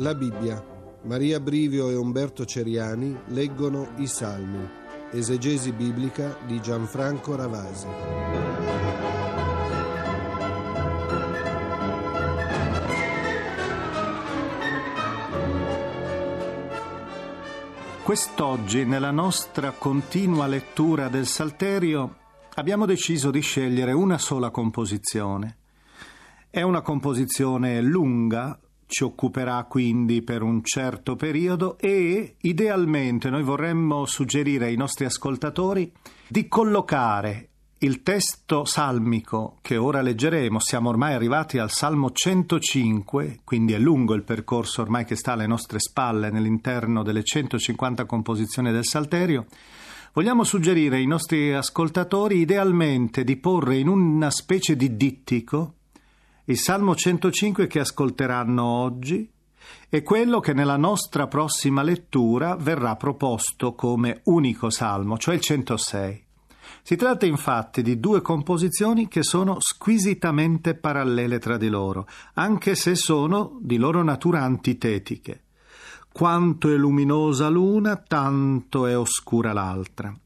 La Bibbia. Maria Brivio e Umberto Ceriani leggono i Salmi. Esegesi biblica di Gianfranco Ravasi. Quest'oggi, nella nostra continua lettura del Salterio, abbiamo deciso di scegliere una sola composizione. È una composizione lunga, ci occuperà quindi per un certo periodo e idealmente noi vorremmo suggerire ai nostri ascoltatori di collocare il testo salmico che ora leggeremo, siamo ormai arrivati al Salmo 105, quindi è lungo il percorso ormai che sta alle nostre spalle nell'interno delle 150 composizioni del Salterio, vogliamo suggerire ai nostri ascoltatori idealmente di porre in una specie di dittico il Salmo 105 che ascolteranno oggi è quello che nella nostra prossima lettura verrà proposto come unico salmo, cioè il 106. Si tratta infatti di due composizioni che sono squisitamente parallele tra di loro, anche se sono di loro natura antitetiche. Quanto è luminosa l'una, tanto è oscura l'altra.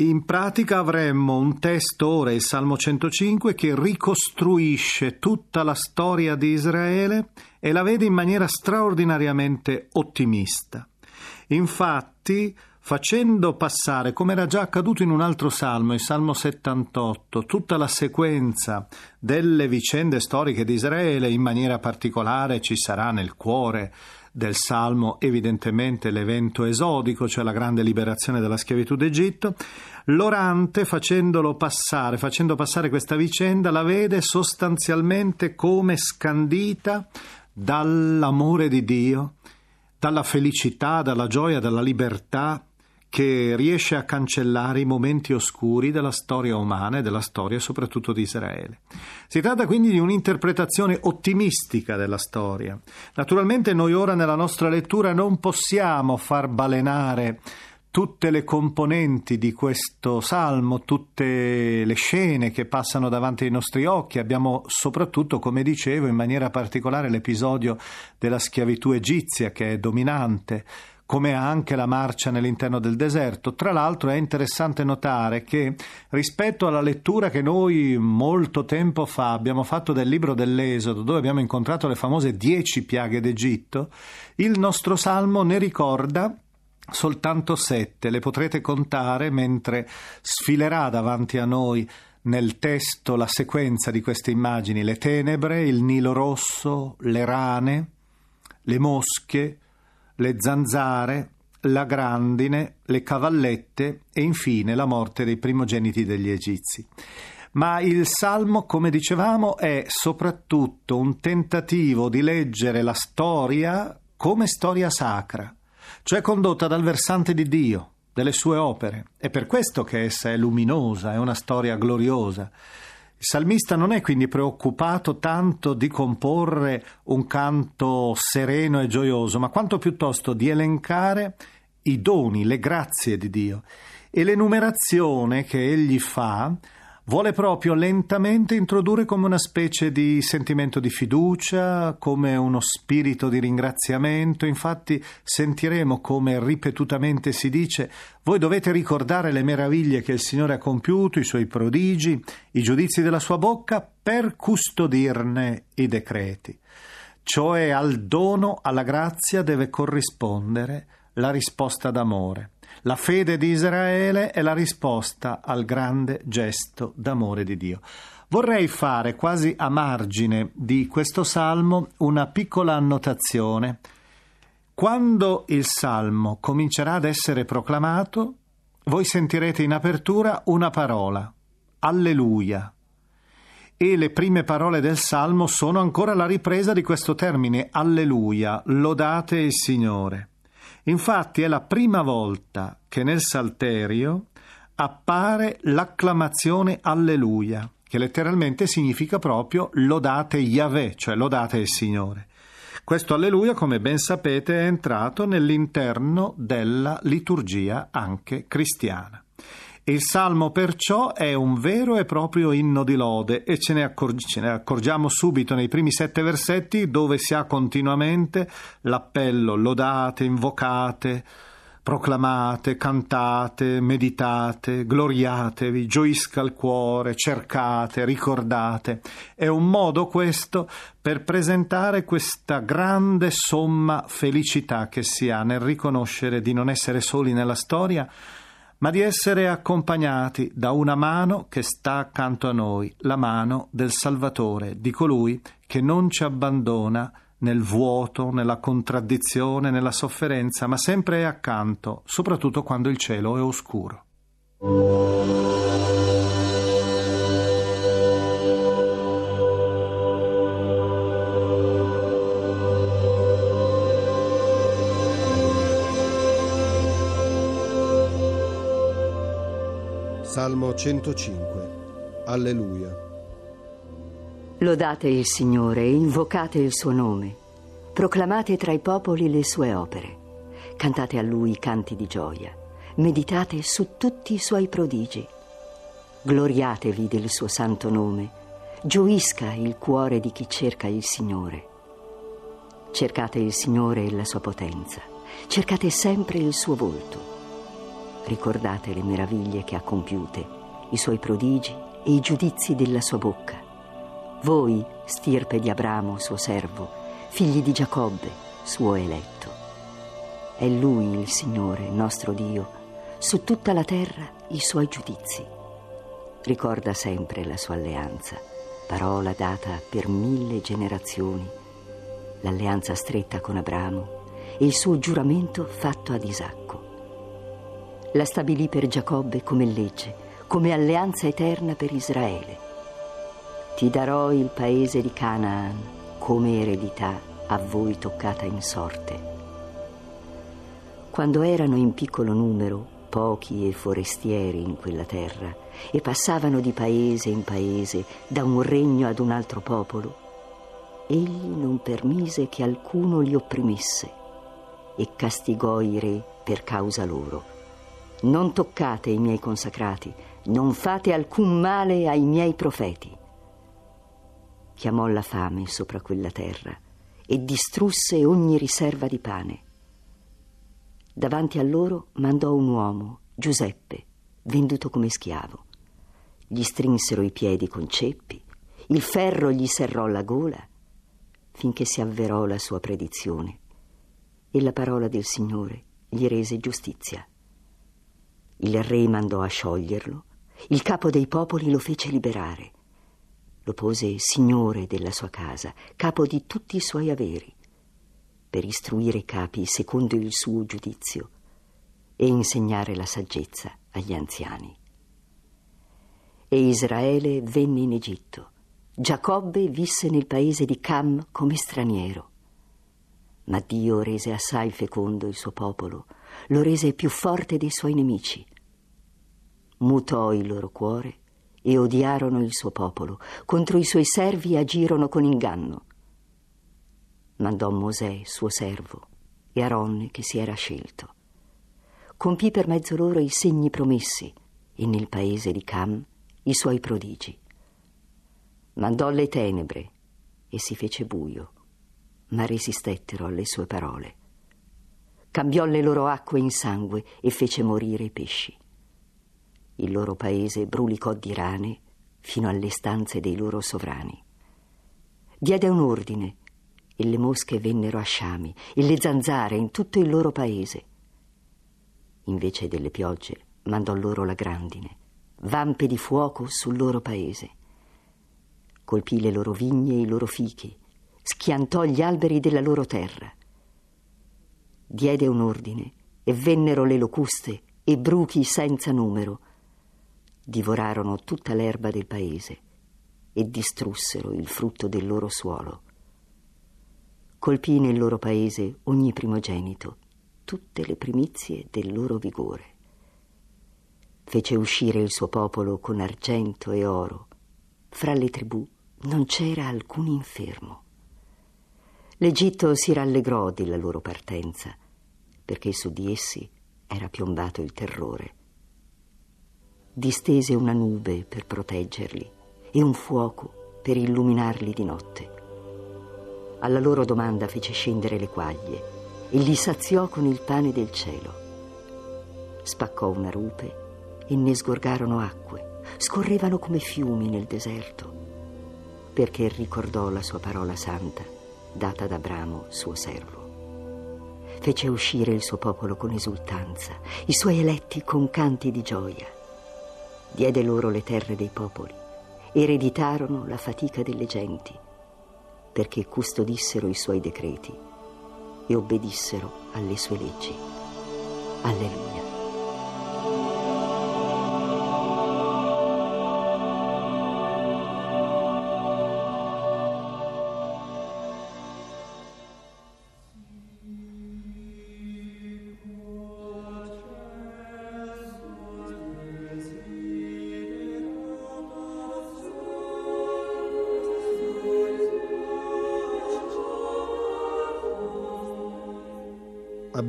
In pratica avremmo un testo ora, il Salmo 105, che ricostruisce tutta la storia di Israele e la vede in maniera straordinariamente ottimista. Infatti, facendo passare, come era già accaduto in un altro salmo, il Salmo 78, tutta la sequenza delle vicende storiche di Israele, in maniera particolare ci sarà nel cuore del Salmo evidentemente l'evento esodico, cioè la grande liberazione dalla schiavitù d'Egitto, l'orante facendolo passare, facendo passare questa vicenda, la vede sostanzialmente come scandita dall'amore di Dio, dalla felicità, dalla gioia, dalla libertà che riesce a cancellare i momenti oscuri della storia umana e della storia soprattutto di Israele. Si tratta quindi di un'interpretazione ottimistica della storia. Naturalmente noi ora nella nostra lettura non possiamo far balenare tutte le componenti di questo salmo, tutte le scene che passano davanti ai nostri occhi. Abbiamo soprattutto, come dicevo, in maniera particolare l'episodio della schiavitù egizia che è dominante come anche la marcia nell'interno del deserto. Tra l'altro è interessante notare che rispetto alla lettura che noi molto tempo fa abbiamo fatto del libro dell'Esodo, dove abbiamo incontrato le famose dieci piaghe d'Egitto, il nostro salmo ne ricorda soltanto sette, le potrete contare mentre sfilerà davanti a noi nel testo la sequenza di queste immagini, le tenebre, il Nilo rosso, le rane, le mosche, le zanzare, la grandine, le cavallette e infine la morte dei primogeniti degli egizi. Ma il Salmo, come dicevamo, è soprattutto un tentativo di leggere la storia come storia sacra, cioè condotta dal versante di Dio, delle sue opere. È per questo che essa è luminosa, è una storia gloriosa. Il salmista non è quindi preoccupato tanto di comporre un canto sereno e gioioso, ma quanto piuttosto di elencare i doni, le grazie di Dio. E l'enumerazione che egli fa vuole proprio lentamente introdurre come una specie di sentimento di fiducia, come uno spirito di ringraziamento. Infatti sentiremo come ripetutamente si dice voi dovete ricordare le meraviglie che il Signore ha compiuto, i suoi prodigi, i giudizi della sua bocca per custodirne i decreti. Cioè al dono, alla grazia deve corrispondere la risposta d'amore. La fede di Israele è la risposta al grande gesto d'amore di Dio. Vorrei fare quasi a margine di questo salmo una piccola annotazione. Quando il salmo comincerà ad essere proclamato, voi sentirete in apertura una parola, Alleluia. E le prime parole del salmo sono ancora la ripresa di questo termine, Alleluia, lodate il Signore. Infatti è la prima volta che nel Salterio appare l'acclamazione Alleluia, che letteralmente significa proprio lodate Yahweh, cioè lodate il Signore. Questo Alleluia, come ben sapete, è entrato nell'interno della liturgia anche cristiana. Il salmo perciò è un vero e proprio inno di lode e ce ne, accorg- ce ne, accorgiamo subito nei primi sette versetti dove si ha continuamente l'appello lodate, invocate, proclamate, cantate, meditate, gloriatevi, gioisca il cuore, cercate, ricordate. È un modo questo per presentare questa grande somma felicità che si ha nel riconoscere di non essere soli nella storia, ma di essere accompagnati da una mano che sta accanto a noi, la mano del Salvatore, di colui che non ci abbandona nel vuoto, nella contraddizione, nella sofferenza, ma sempre è accanto, soprattutto quando il cielo è oscuro. Salmo 105 Alleluia Lodate il Signore invocate il suo nome. Proclamate tra i popoli le sue opere. Cantate a lui canti di gioia. Meditate su tutti i suoi prodigi. Gloriatevi del suo santo nome. Gioisca il cuore di chi cerca il Signore. Cercate il Signore e la sua potenza. Cercate sempre il suo volto. Ricordate le meraviglie che ha compiute, i suoi prodigi e i giudizi della sua bocca voi, stirpe di Abramo, suo servo, figli di Giacobbe, suo eletto. È Lui il Signore, nostro Dio, su tutta la terra i suoi giudizi. Ricorda sempre la sua alleanza, parola data per mille generazioni, l'alleanza stretta con Abramo e il suo giuramento fatto ad Isacco. La stabilì per Giacobbe come legge, come alleanza eterna per Israele ti darò il paese di Canaan come eredità a voi toccata in sorte. Quando erano in piccolo numero, pochi e forestieri in quella terra, e passavano di paese in paese, da un regno ad un altro popolo, egli non permise che alcuno li opprimesse e castigò i re per causa loro. Non toccate i miei consacrati, non fate alcun male ai miei profeti chiamò la fame sopra quella terra e distrusse ogni riserva di pane. Davanti a loro mandò un uomo, Giuseppe, venduto come schiavo. Gli strinsero i piedi con ceppi, il ferro gli serrò la gola, finché si avverò la sua predizione e la parola del Signore gli rese giustizia. Il re mandò a scioglierlo, il capo dei popoli lo fece liberare lo pose signore della sua casa, capo di tutti i suoi averi, per istruire i capi secondo il suo giudizio e insegnare la saggezza agli anziani. E Israele venne in Egitto. Giacobbe visse nel paese di Cam come straniero. Ma Dio rese assai fecondo il suo popolo, lo rese più forte dei suoi nemici. Mutò il loro cuore e odiarono il suo popolo, contro i suoi servi agirono con inganno. Mandò Mosè, suo servo, e Aronne che si era scelto. Compì per mezzo loro i segni promessi e nel paese di Cam i suoi prodigi. Mandò le tenebre e si fece buio, ma resistettero alle sue parole. Cambiò le loro acque in sangue e fece morire i pesci. Il loro paese brulicò di rane fino alle stanze dei loro sovrani. Diede un ordine e le mosche vennero a sciami e le zanzare in tutto il loro paese. Invece delle piogge mandò loro la grandine, vampe di fuoco sul loro paese. Colpì le loro vigne e i loro fichi, schiantò gli alberi della loro terra. Diede un ordine e vennero le locuste e bruchi senza numero divorarono tutta l'erba del paese e distrussero il frutto del loro suolo. Colpì nel loro paese ogni primogenito, tutte le primizie del loro vigore. Fece uscire il suo popolo con argento e oro. Fra le tribù non c'era alcun infermo. L'Egitto si rallegrò della loro partenza, perché su di essi era piombato il terrore distese una nube per proteggerli e un fuoco per illuminarli di notte. Alla loro domanda fece scendere le quaglie e li saziò con il pane del cielo. Spaccò una rupe e ne sgorgarono acque, scorrevano come fiumi nel deserto, perché ricordò la sua parola santa data da Abramo, suo servo. Fece uscire il suo popolo con esultanza, i suoi eletti con canti di gioia. Diede loro le terre dei popoli, ereditarono la fatica delle genti, perché custodissero i suoi decreti e obbedissero alle sue leggi. Alleluia.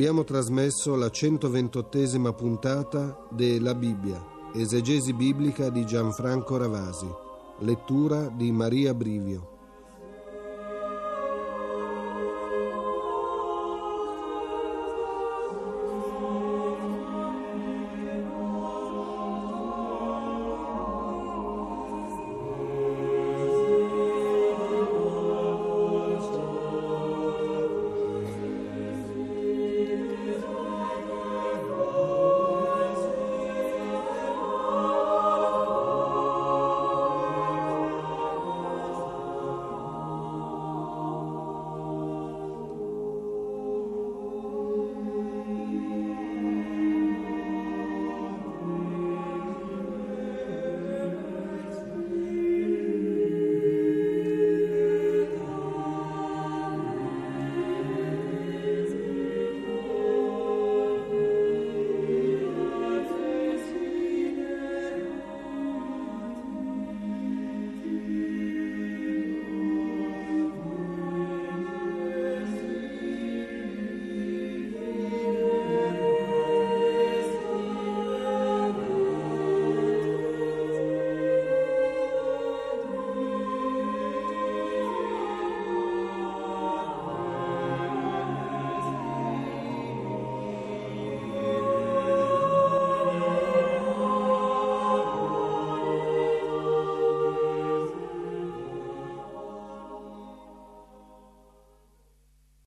Abbiamo trasmesso la 128esima puntata de La Bibbia, esegesi biblica di Gianfranco Ravasi, lettura di Maria Brivio.